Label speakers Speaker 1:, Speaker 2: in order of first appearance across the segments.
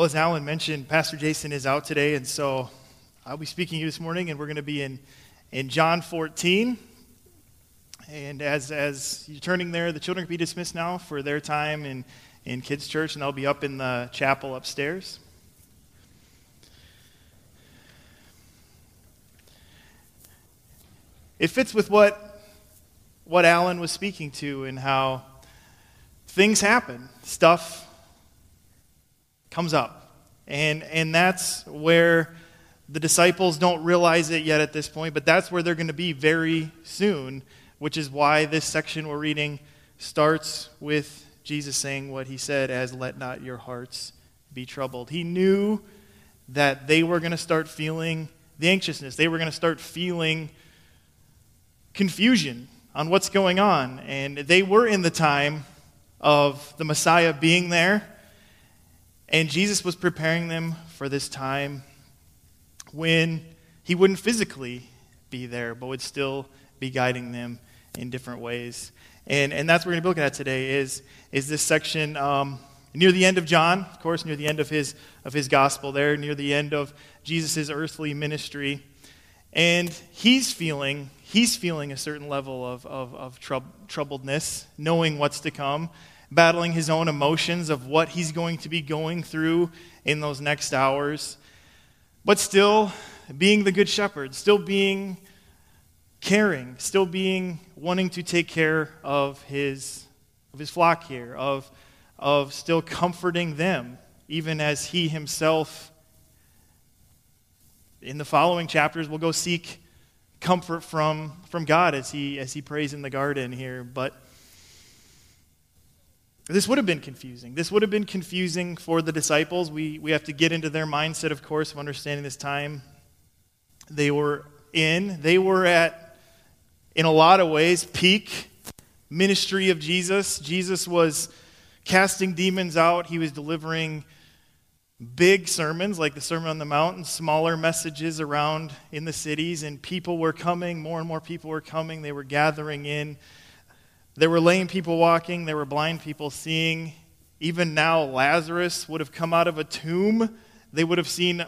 Speaker 1: Well, as Alan mentioned, Pastor Jason is out today, and so I'll be speaking to you this morning, and we're going to be in, in John 14. And as, as you're turning there, the children can be dismissed now for their time in, in kids' church, and they'll be up in the chapel upstairs. It fits with what, what Alan was speaking to and how things happen, stuff comes up. And, and that's where the disciples don't realize it yet at this point, but that's where they're going to be very soon, which is why this section we're reading starts with Jesus saying what he said as, Let not your hearts be troubled. He knew that they were going to start feeling the anxiousness, they were going to start feeling confusion on what's going on. And they were in the time of the Messiah being there and Jesus was preparing them for this time when he wouldn't physically be there, but would still be guiding them in different ways. And, and that's what we're going to be looking at today is, is this section um, near the end of John, of course, near the end of his, of his gospel there, near the end of Jesus' earthly ministry. And he's feeling, he's feeling a certain level of, of, of troubledness, knowing what's to come battling his own emotions of what he's going to be going through in those next hours, but still being the good shepherd, still being caring, still being wanting to take care of his, of his flock here, of, of still comforting them, even as he himself, in the following chapters, will go seek comfort from, from God as he, as he prays in the garden here. But this would have been confusing. This would have been confusing for the disciples. We, we have to get into their mindset, of course, of understanding this time they were in. They were at, in a lot of ways, peak ministry of Jesus. Jesus was casting demons out, he was delivering big sermons like the Sermon on the Mount and smaller messages around in the cities, and people were coming. More and more people were coming. They were gathering in. There were lame people walking, there were blind people seeing. Even now, Lazarus would have come out of a tomb. They would have seen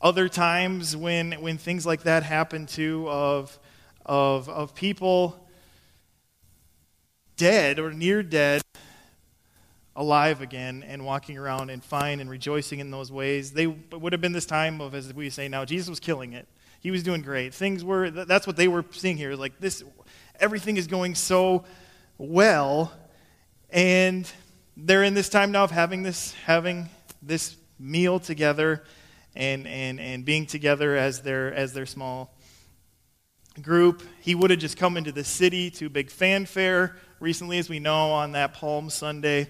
Speaker 1: other times when, when things like that happen too, of, of, of people dead or near dead alive again and walking around and fine and rejoicing in those ways. They would have been this time of, as we say now, Jesus was killing it. He was doing great. Things were, that's what they were seeing here. Like this, everything is going so well, and they're in this time now of having this having this meal together and and and being together as their as their small group. He would have just come into the city to big fanfare recently, as we know, on that Palm Sunday.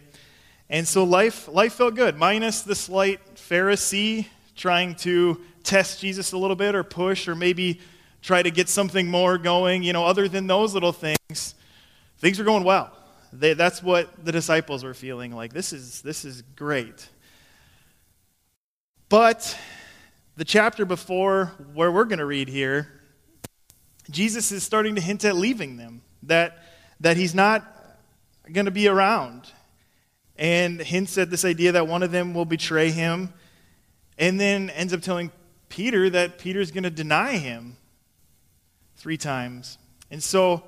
Speaker 1: And so life life felt good, minus the slight Pharisee trying to test Jesus a little bit or push or maybe try to get something more going. You know, other than those little things, Things are going well. They, that's what the disciples were feeling like. This is, this is great. But the chapter before where we're going to read here, Jesus is starting to hint at leaving them, that, that he's not going to be around, and hints at this idea that one of them will betray him, and then ends up telling Peter that Peter's going to deny him three times. And so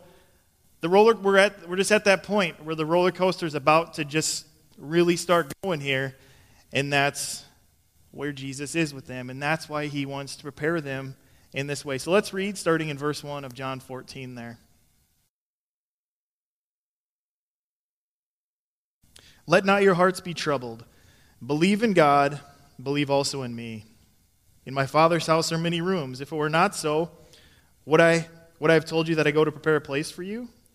Speaker 1: the roller, we're, at, we're just at that point where the roller coaster is about to just really start going here, and that's where Jesus is with them, and that's why he wants to prepare them in this way. So let's read starting in verse 1 of John 14 there. Let not your hearts be troubled. Believe in God, believe also in me. In my Father's house are many rooms. If it were not so, would I, would I have told you that I go to prepare a place for you?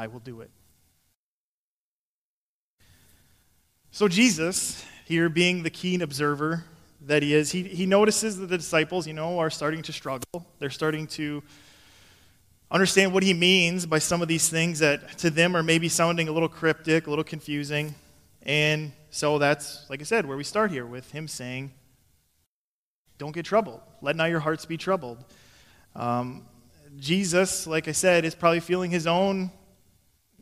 Speaker 1: I will do it. So, Jesus, here being the keen observer that he is, he, he notices that the disciples, you know, are starting to struggle. They're starting to understand what he means by some of these things that to them are maybe sounding a little cryptic, a little confusing. And so that's, like I said, where we start here with him saying, Don't get troubled. Let not your hearts be troubled. Um, Jesus, like I said, is probably feeling his own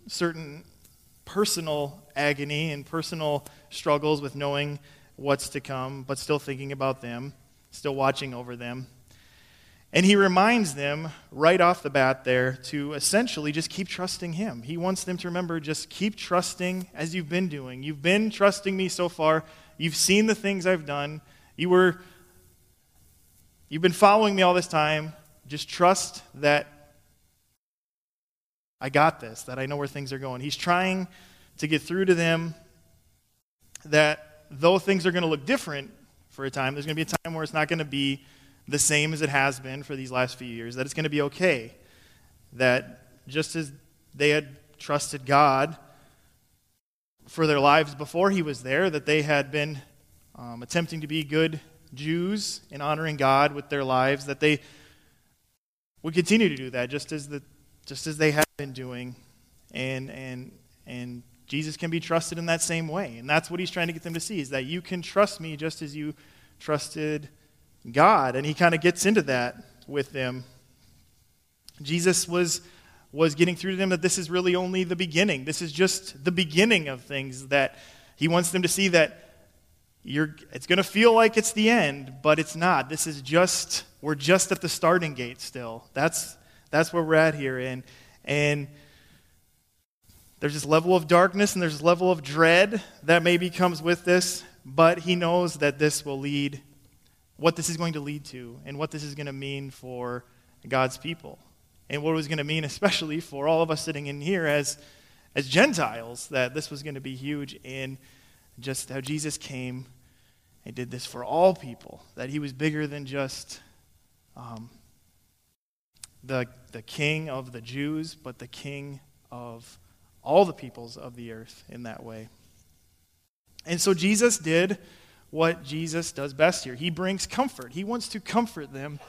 Speaker 1: certain personal agony and personal struggles with knowing what's to come, but still thinking about them, still watching over them. And he reminds them right off the bat there to essentially just keep trusting him. He wants them to remember just keep trusting as you've been doing. You've been trusting me so far. You've seen the things I've done. You were you've been following me all this time. Just trust that I got this, that I know where things are going. He's trying to get through to them that though things are going to look different for a time, there's going to be a time where it's not going to be the same as it has been for these last few years, that it's going to be okay. That just as they had trusted God for their lives before He was there, that they had been um, attempting to be good Jews in honoring God with their lives, that they would continue to do that just as, the, just as they have been doing. And, and, and Jesus can be trusted in that same way. And that's what he's trying to get them to see is that you can trust me just as you trusted God. And he kind of gets into that with them. Jesus was was getting through to them that this is really only the beginning. This is just the beginning of things that he wants them to see that you're, it's going to feel like it's the end, but it's not. This is just, we're just at the starting gate still. That's, that's where we're at here. And, and there's this level of darkness and there's level of dread that maybe comes with this, but he knows that this will lead, what this is going to lead to, and what this is going to mean for God's people. And what it was going to mean, especially for all of us sitting in here as, as Gentiles, that this was going to be huge in just how Jesus came and did this for all people, that he was bigger than just um, the, the king of the Jews, but the king of all the peoples of the earth in that way. And so Jesus did what Jesus does best here. He brings comfort. He wants to comfort them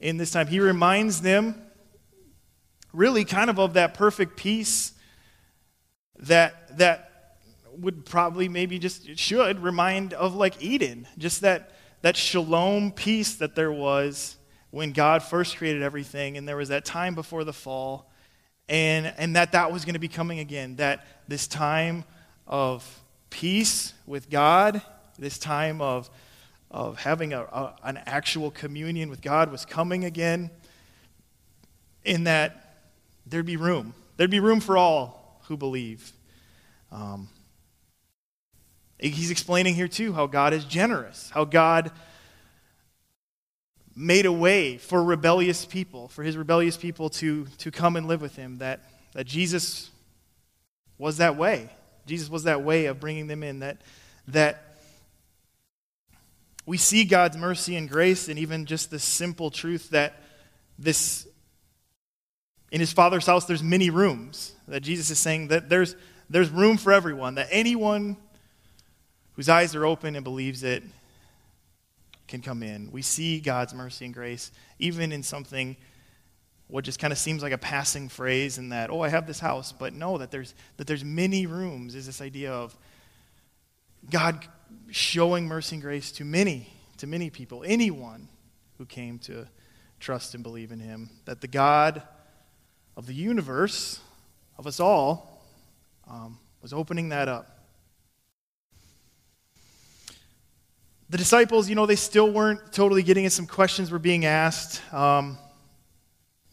Speaker 1: in this time. He reminds them, really, kind of of that perfect peace that, that would probably, maybe just should remind of like Eden. Just that, that shalom peace that there was when God first created everything, and there was that time before the fall and, and that that was going to be coming again, that this time of peace with God, this time of, of having a, a, an actual communion with God was coming again, in that there'd be room. There'd be room for all who believe. Um, he's explaining here, too, how God is generous, how God made a way for rebellious people, for his rebellious people to, to come and live with him, that, that Jesus was that way. Jesus was that way of bringing them in, that, that we see God's mercy and grace, and even just the simple truth that this, in his Father's house, there's many rooms. That Jesus is saying that there's, there's room for everyone, that anyone whose eyes are open and believes it can come in. We see God's mercy and grace, even in something what just kind of seems like a passing phrase in that, oh, I have this house, but no, that there's that there's many rooms is this idea of God showing mercy and grace to many, to many people, anyone who came to trust and believe in him. That the God of the universe, of us all, um, was opening that up. The disciples, you know, they still weren't totally getting it. Some questions were being asked um,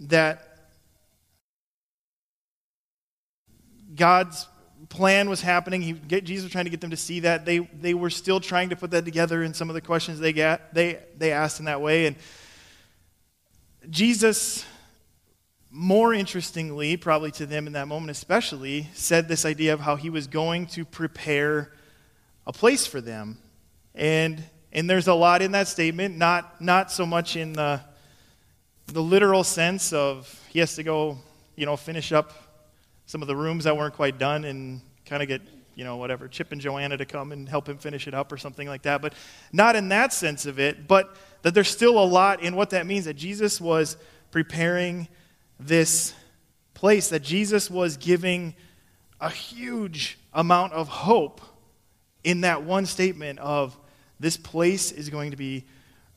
Speaker 1: that God's plan was happening. He, Jesus was trying to get them to see that. They, they were still trying to put that together in some of the questions they, got, they, they asked in that way. And Jesus, more interestingly, probably to them in that moment especially, said this idea of how he was going to prepare a place for them. And, and there's a lot in that statement, not, not so much in the, the literal sense of he has to go, you know, finish up some of the rooms that weren't quite done and kind of get, you know, whatever, Chip and Joanna to come and help him finish it up or something like that. But not in that sense of it, but that there's still a lot in what that means that Jesus was preparing this place, that Jesus was giving a huge amount of hope in that one statement of this place is going to be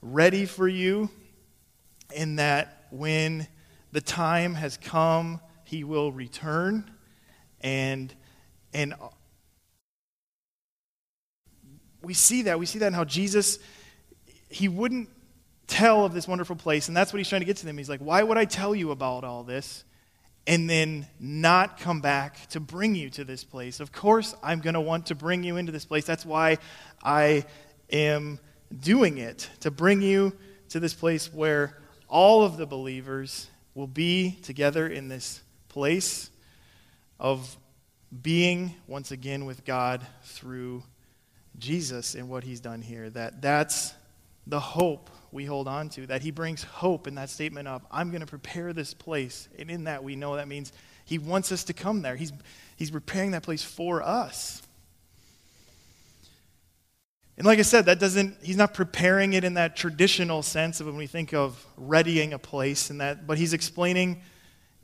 Speaker 1: ready for you, in that when the time has come, he will return. And and we see that we see that in how jesus he wouldn't tell of this wonderful place and that's what he's trying to get to them. He's like why would i tell you about all this and then not come back to bring you to this place? Of course i'm going to want to bring you into this place. That's why i am doing it to bring you to this place where all of the believers will be together in this place of being once again with God through Jesus and what he's done here. That that's the hope we hold on to. That he brings hope in that statement of I'm going to prepare this place. And in that we know that means he wants us to come there. He's he's preparing that place for us. And like I said, that doesn't he's not preparing it in that traditional sense of when we think of readying a place and that, but he's explaining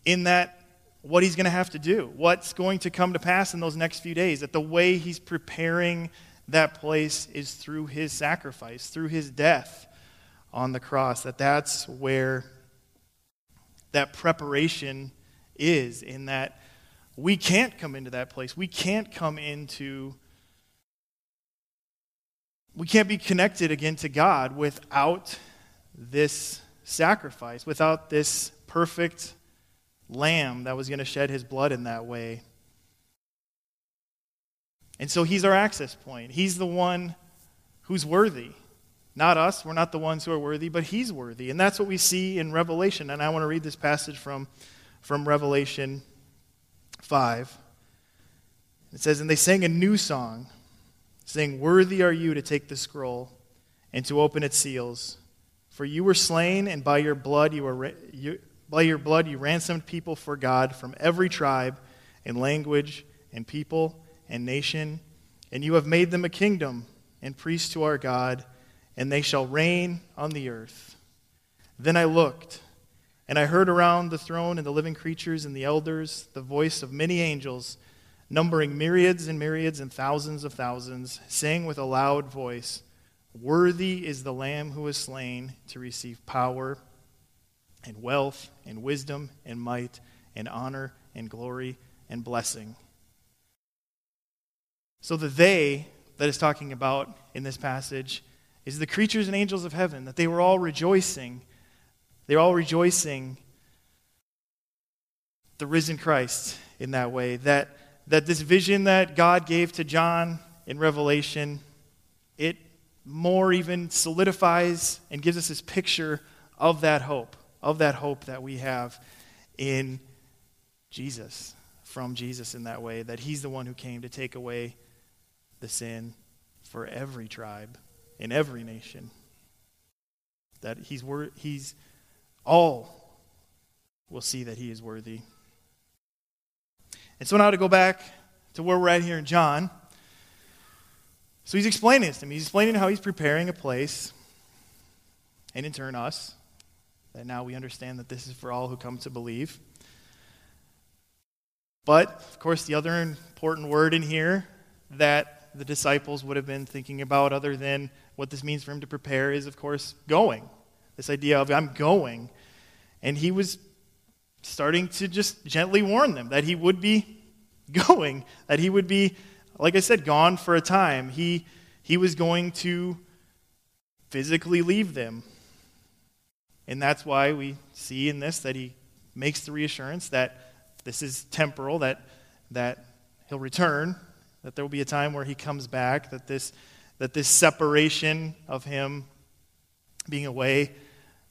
Speaker 1: in that what he's going to have to do, what's going to come to pass in those next few days. That the way he's preparing that place is through his sacrifice, through his death on the cross. That that's where that preparation is, in that we can't come into that place. We can't come into, we can't be connected again to God without this sacrifice, without this perfect lamb that was going to shed his blood in that way. And so he's our access point. He's the one who's worthy. Not us, we're not the ones who are worthy, but he's worthy. And that's what we see in Revelation. And I want to read this passage from, from Revelation 5. It says, And they sang a new song, saying, Worthy are you to take the scroll and to open its seals. For you were slain, and by your blood you were, you, by your blood, you ransomed people for God from every tribe and language and people and nation, and you have made them a kingdom and priests to our God, and they shall reign on the earth. Then I looked, and I heard around the throne and the living creatures and the elders the voice of many angels, numbering myriads and myriads and thousands of thousands, saying with a loud voice, Worthy is the Lamb who was slain to receive power and wealth and wisdom and might and honor and glory and blessing. So the they that is talking about in this passage is the creatures and angels of heaven, that they were all rejoicing. They were all rejoicing the risen Christ in that way. That, that this vision that God gave to John in Revelation, it more even solidifies and gives us this picture of that hope of that hope that we have in Jesus, from Jesus in that way, that He's the one who came to take away the sin for every tribe in every nation. That He's, wor- he's all will see that He is worthy. And so now to go back to where we're at here in John. So he's explaining this to me. He's explaining how he's preparing a place, and in turn, us, that now we understand that this is for all who come to believe. But, of course, the other important word in here that the disciples would have been thinking about, other than what this means for him to prepare, is, of course, going. This idea of I'm going. And he was starting to just gently warn them that he would be going, that he would be, like I said, gone for a time. He, he was going to physically leave them. And that's why we see in this that he makes the reassurance that this is temporal, that, that he'll return, that there will be a time where he comes back, that this, that this separation of him being away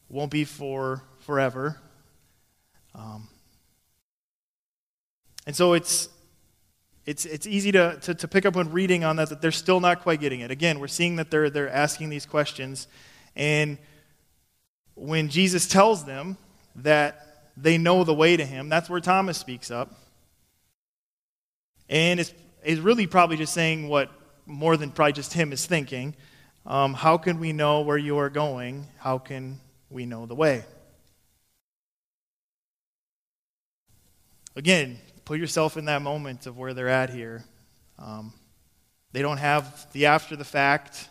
Speaker 1: won't be for forever. Um, and so it's, it's, it's easy to, to, to pick up when reading on that that they're still not quite getting it. Again, we're seeing that they're, they're asking these questions. And when Jesus tells them that they know the way to him, that's where Thomas speaks up. And it's, it's really probably just saying what more than probably just him is thinking. Um, how can we know where you are going? How can we know the way? Again, put yourself in that moment of where they're at here. Um, they don't have the after the fact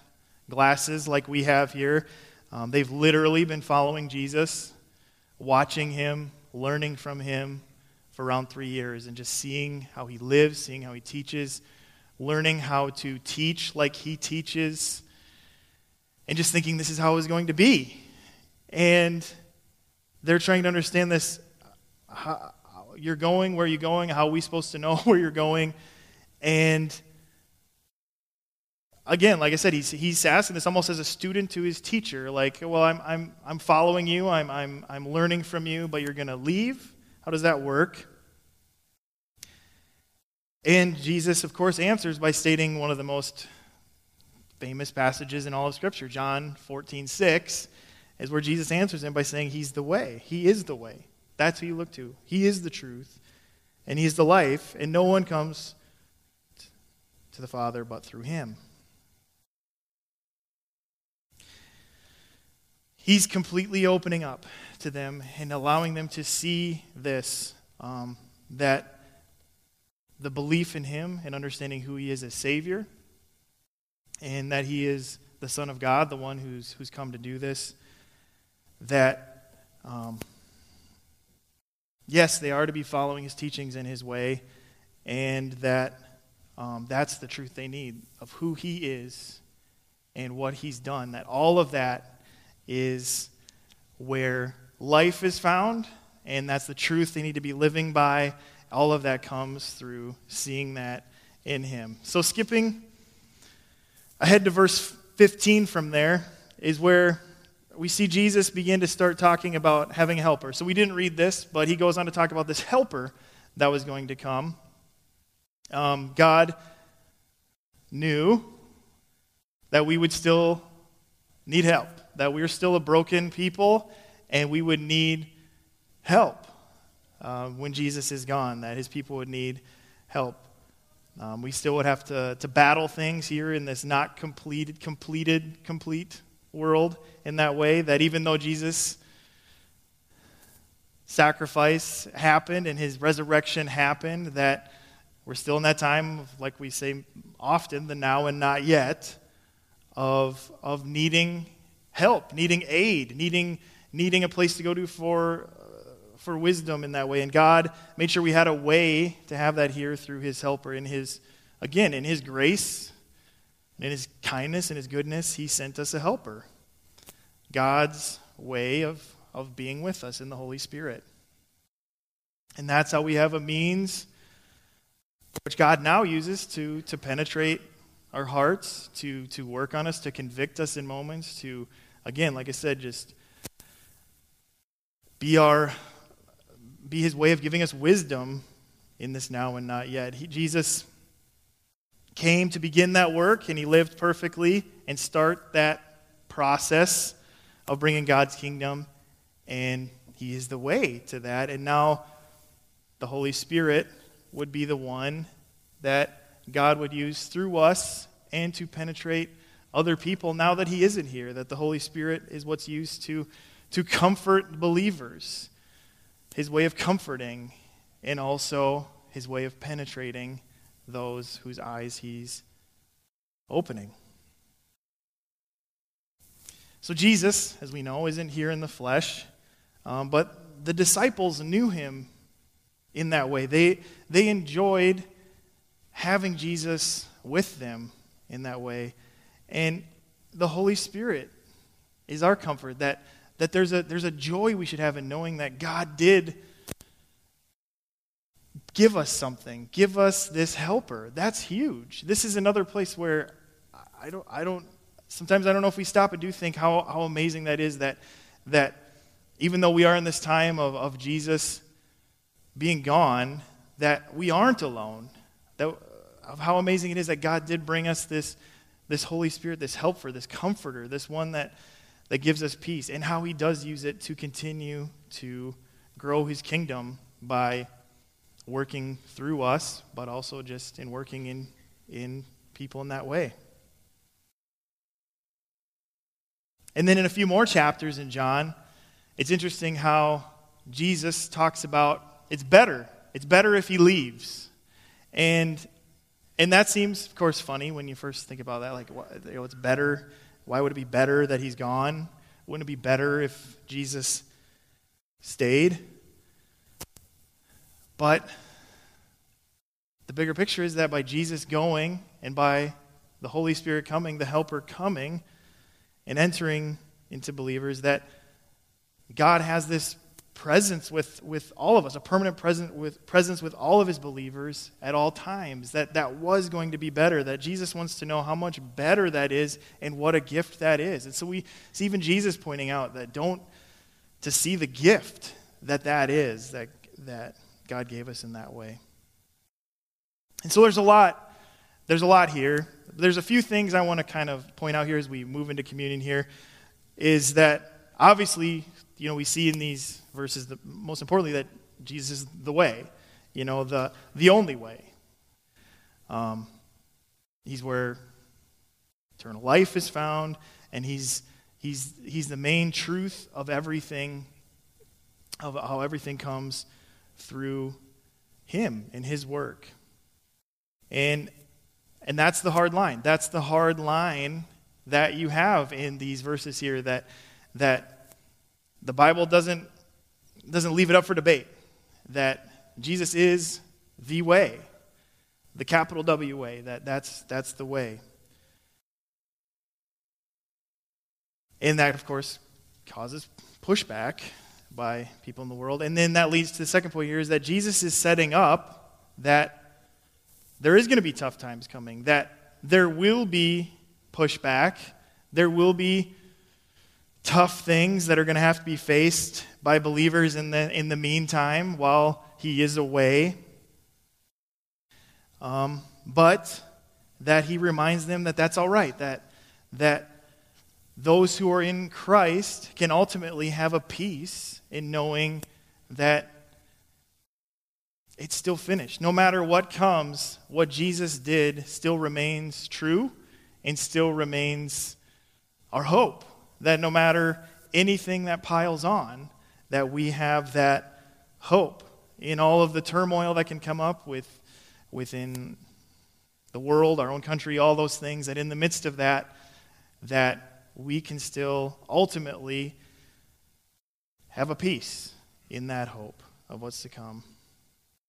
Speaker 1: glasses like we have here. Um, they've literally been following Jesus, watching him, learning from him for around three years, and just seeing how he lives, seeing how he teaches, learning how to teach like he teaches, and just thinking this is how it's going to be. And they're trying to understand this. You're going, where are you're going, how are we supposed to know where you're going? And again, like I said, he's, he's asking this almost as a student to his teacher. Like, well, I'm, I'm, I'm following you, I'm, I'm, I'm learning from you, but you're going to leave? How does that work? And Jesus, of course, answers by stating one of the most famous passages in all of Scripture, John 14, 6, is where Jesus answers him by saying, He's the way. He is the way. That's who you look to. He is the truth, and He is the life, and no one comes to the Father but through Him. He's completely opening up to them and allowing them to see this um, that the belief in Him and understanding who He is as Savior and that He is the Son of God, the one who's, who's come to do this, that, um, yes, they are to be following His teachings and His way, and that um, that's the truth they need of who He is and what He's done. That all of that is where life is found, and that's the truth they need to be living by. All of that comes through seeing that in Him. So, skipping Ahead to verse 15 from there is where we see Jesus begin to start talking about having a helper. So we didn't read this, but he goes on to talk about this helper that was going to come. Um, God knew that we would still need help, that we are still a broken people, and we would need help uh, when Jesus is gone, that his people would need help. Um, we still would have to, to battle things here in this not completed, completed, complete world in that way. That even though Jesus' sacrifice happened and his resurrection happened, that we're still in that time, of, like we say often, the now and not yet, of, of needing help, needing aid, needing, needing a place to go to for uh, for wisdom in that way. And God made sure we had a way to have that here through his helper in his, again, in his grace, in his kindness and his goodness, he sent us a helper. God's way of, of being with us in the Holy Spirit. And that's how we have a means which God now uses to, to penetrate our hearts, to, to work on us, to convict us in moments, to, again, like I said, just be our be his way of giving us wisdom in this now and not yet. He, Jesus came to begin that work, and he lived perfectly and start that process of bringing God's kingdom. And he is the way to that. And now the Holy Spirit would be the one that God would use through us and to penetrate other people now that he isn't here, that the Holy Spirit is what's used to, to comfort believers his way of comforting, and also his way of penetrating those whose eyes he's opening. So, Jesus, as we know, isn't here in the flesh, um, but the disciples knew him in that way. They, they enjoyed having Jesus with them in that way. And the Holy Spirit is our comfort, that, that there's, a, there's a joy we should have in knowing that God did give us something, give us this helper. That's huge. This is another place where I don't, I don't sometimes I don't know if we stop and do think how, how amazing that is that, that even though we are in this time of, of Jesus being gone, that we aren't alone. That, of how amazing it is that God did bring us this, this Holy Spirit, this helper, this comforter, this one that, that gives us peace, and how He does use it to continue to grow His kingdom by working through us, but also just in working in, in people in that way. And then in a few more chapters in John, it's interesting how Jesus talks about it's better. It's better if he leaves. And and that seems, of course, funny when you first think about that. Like, you know, it's better. Why would it be better that he's gone? Wouldn't it be better if Jesus stayed? But the bigger picture is that by Jesus going and by the Holy Spirit coming, the Helper coming and entering into believers, that God has this presence with, with all of us, a permanent present with, presence with all of his believers at all times. That that was going to be better. That Jesus wants to know how much better that is and what a gift that is. And so we see even Jesus pointing out that don't to see the gift that that is that that God gave us in that way. And so there's a lot there's a lot here. There's a few things I want to kind of point out here as we move into communion here is that obviously you know, we see in these verses, the, most importantly, that Jesus is the way, you know, the, the only way. Um, he's where eternal life is found, and he's, he's, he's the main truth of everything, of how everything comes through him and his work. And, and that's the hard line. That's the hard line that you have in these verses here that, that the Bible doesn't, doesn't leave it up for debate that Jesus is the way, the capital W way, that that's, that's the way. And that, of course, causes pushback by people in the world. And then that leads to the second point here is that Jesus is setting up that there is going to be tough times coming, that there will be pushback, there will be tough things that are going to have to be faced by believers in the, in the meantime while he is away. Um, but that he reminds them that that's all right, that, that those who are in Christ can ultimately have a peace in knowing that it's still finished. No matter what comes, what Jesus did still remains true and still remains our hope that no matter anything that piles on, that we have that hope in all of the turmoil that can come up with, within the world, our own country, all those things, that in the midst of that, that we can still ultimately have a peace in that hope of what's to come.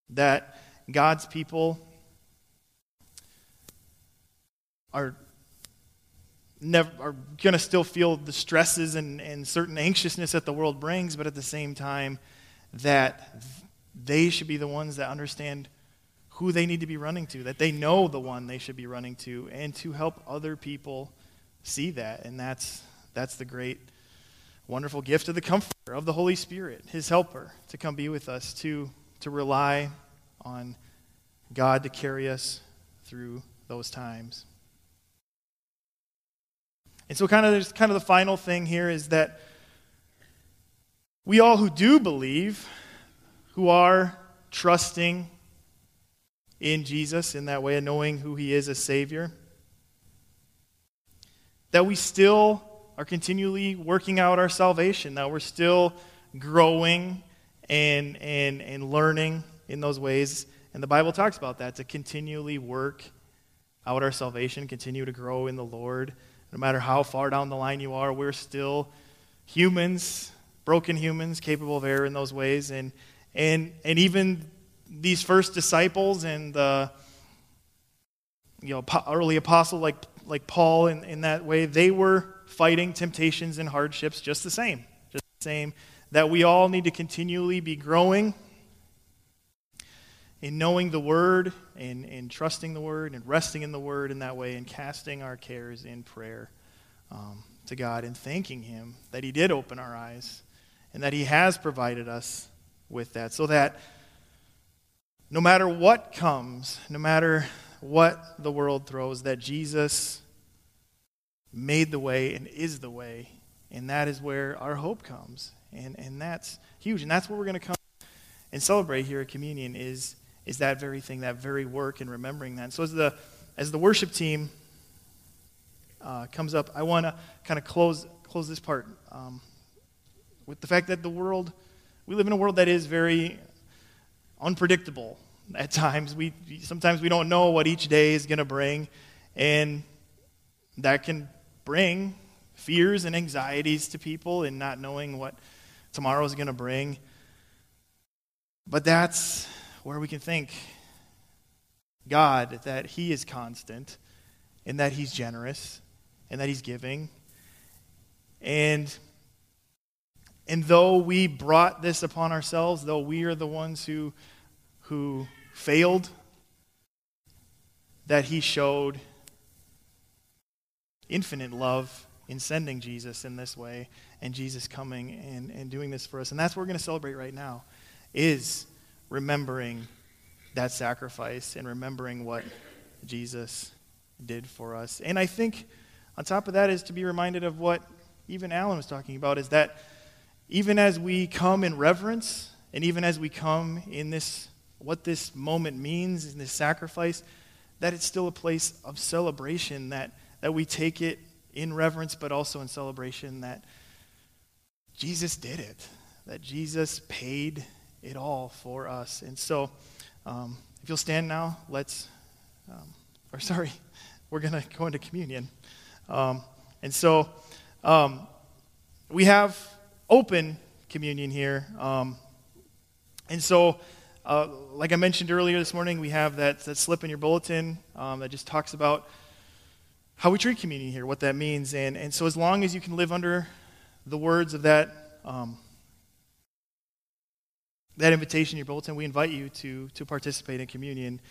Speaker 1: That God's people are never, are going to still feel the stresses and, and certain anxiousness that the world brings, but at the same time, that they should be the ones that understand who they need to be running to, that they know the one they should be running to, and to help other people see that. And that's, that's the great, wonderful gift of the comforter, of the Holy Spirit, his helper, to come be with us, to, to rely on God to carry us through those times. And so, kind of, there's kind of the final thing here is that we all who do believe, who are trusting in Jesus in that way and knowing who he is as Savior, that we still are continually working out our salvation, that we're still growing and, and, and learning in those ways. And the Bible talks about that to continually work out our salvation, continue to grow in the Lord. No matter how far down the line you are, we're still humans broken humans capable of error in those ways. And, and, and even these first disciples and the you know, early apostle like, like Paul in, in that way, they were fighting temptations and hardships just the same. Just the same. That we all need to continually be growing in knowing the Word and, and trusting the Word and resting in the Word in that way and casting our cares in prayer um, to God and thanking Him that He did open our eyes and that He has provided us with that so that no matter what comes, no matter what the world throws, that Jesus made the way and is the way. And that is where our hope comes. And, and that's huge. And that's what we're going to come and celebrate here at communion is, is that very thing, that very work and remembering that. And so as the, as the worship team uh, comes up, I want to kind of close, close this part um, with the fact that the world, we live in a world that is very unpredictable at times. We, sometimes we don't know what each day is going to bring, and that can bring fears and anxieties to people in not knowing what tomorrow is going to bring. But that's where we can think God, that He is constant, and that He's generous, and that He's giving. And and though we brought this upon ourselves, though we are the ones who, who failed, that he showed infinite love in sending Jesus in this way and Jesus coming and, and doing this for us. And that's what we're going to celebrate right now is remembering that sacrifice and remembering what Jesus did for us. And I think on top of that is to be reminded of what even Alan was talking about is that even as we come in reverence, and even as we come in this, what this moment means in this sacrifice, that it's still a place of celebration, that, that we take it in reverence, but also in celebration that Jesus did it, that Jesus paid it all for us. And so, um, if you'll stand now, let's, um, or sorry, we're going to go into communion. Um, and so, um, we have open communion here. Um, and so, uh, like I mentioned earlier this morning, we have that, that slip in your bulletin um, that just talks about how we treat communion here, what that means. And, and so, as long as you can live under the words of that, um, that invitation in your bulletin, we invite you to, to participate in communion.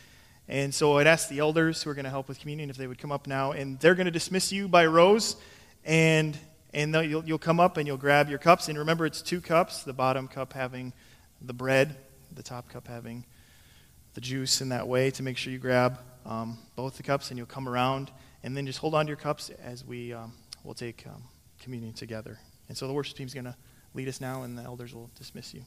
Speaker 1: And so I'd ask the elders who are going to help with communion if they would come up now, and they're going to dismiss you by rows. And and you'll, you'll come up and you'll grab your cups. And remember, it's two cups the bottom cup having the bread, the top cup having the juice in that way to make sure you grab um, both the cups and you'll come around. And then just hold on to your cups as we um, will take um, communion together. And so the worship team is going to lead us now, and the elders will dismiss you.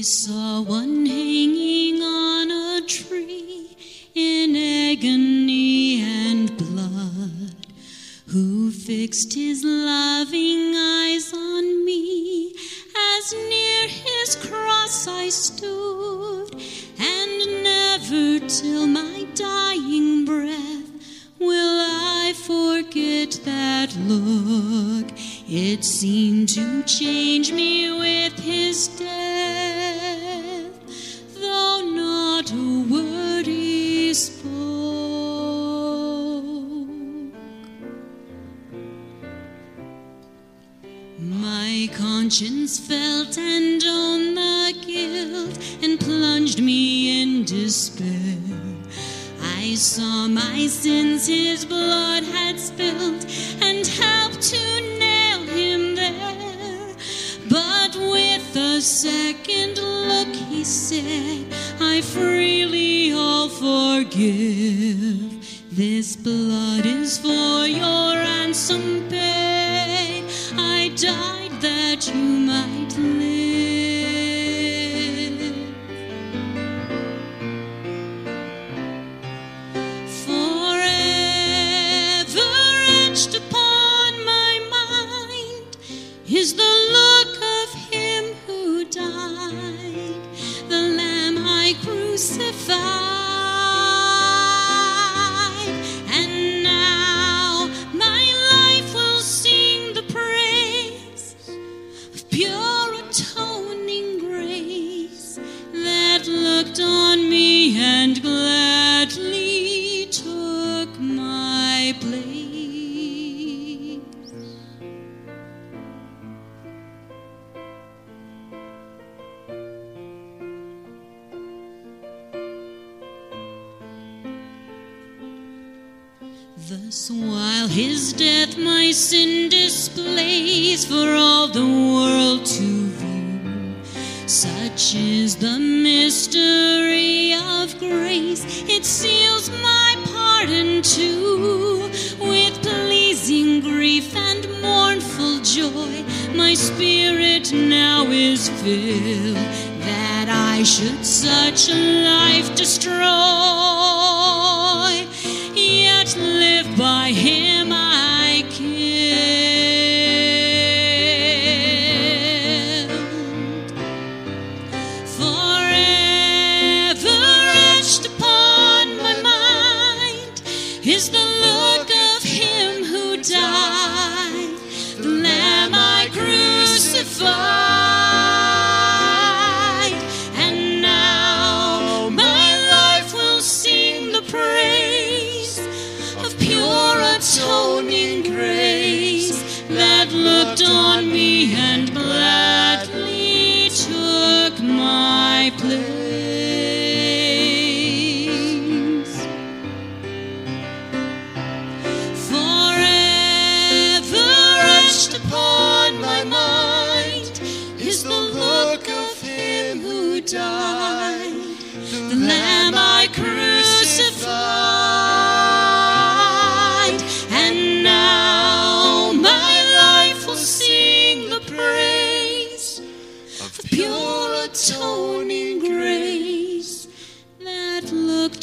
Speaker 2: I saw one hanging on a tree in agony and blood, who fixed his loving eyes on me as near his cross I stood, and never till my dying breath will I forget that look. It seemed to change me he spoke. My conscience felt and owned the guilt and plunged me in despair. I saw my sins his blood had spilled and helped to nail him there. But with a second look, he said, I freely forgive. This blood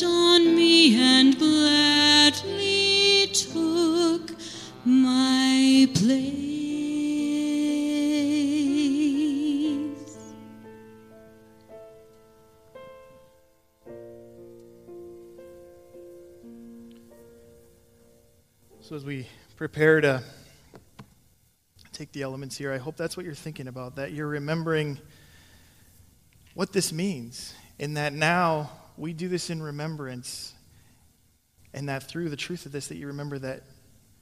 Speaker 2: on me and gladly took my place.
Speaker 1: So, as we prepare to take the elements here, I hope that's what you're thinking about, that you're remembering what this means, and that now we do this in remembrance, and that through the truth of this, that you remember that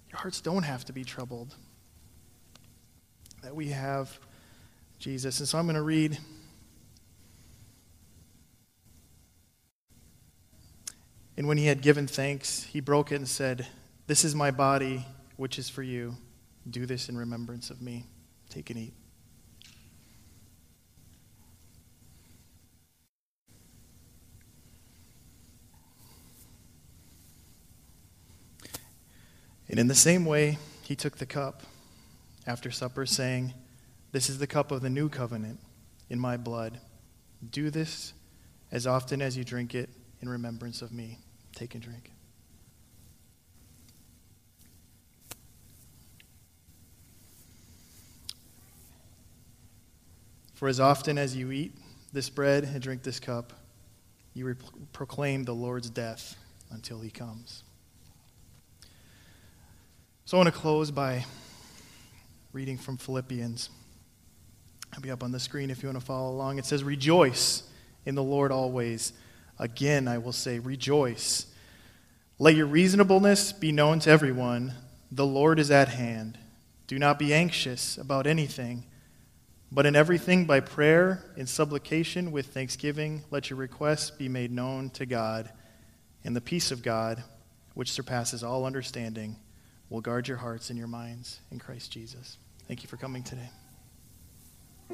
Speaker 1: your hearts don't have to be troubled, that we have Jesus. And so I'm going to read. And when he had given thanks, he broke it and said, This is my body, which is for you. Do this in remembrance of me. Take and eat. And in the same way, he took the cup after supper, saying, This is the cup of the new covenant in my blood. Do this as often as you drink it in remembrance of me. Take and drink. For as often as you eat this bread and drink this cup, you re- proclaim the Lord's death until he comes. So I want to close by reading from Philippians. I'll be up on the screen if you want to follow along. It says, Rejoice in the Lord always. Again, I will say, Rejoice. Let your reasonableness be known to everyone. The Lord is at hand. Do not be anxious about anything, but in everything by prayer and supplication with thanksgiving, let your requests be made known to God. And the peace of God, which surpasses all understanding, will guard your hearts and your minds in Christ Jesus. Thank you for coming today.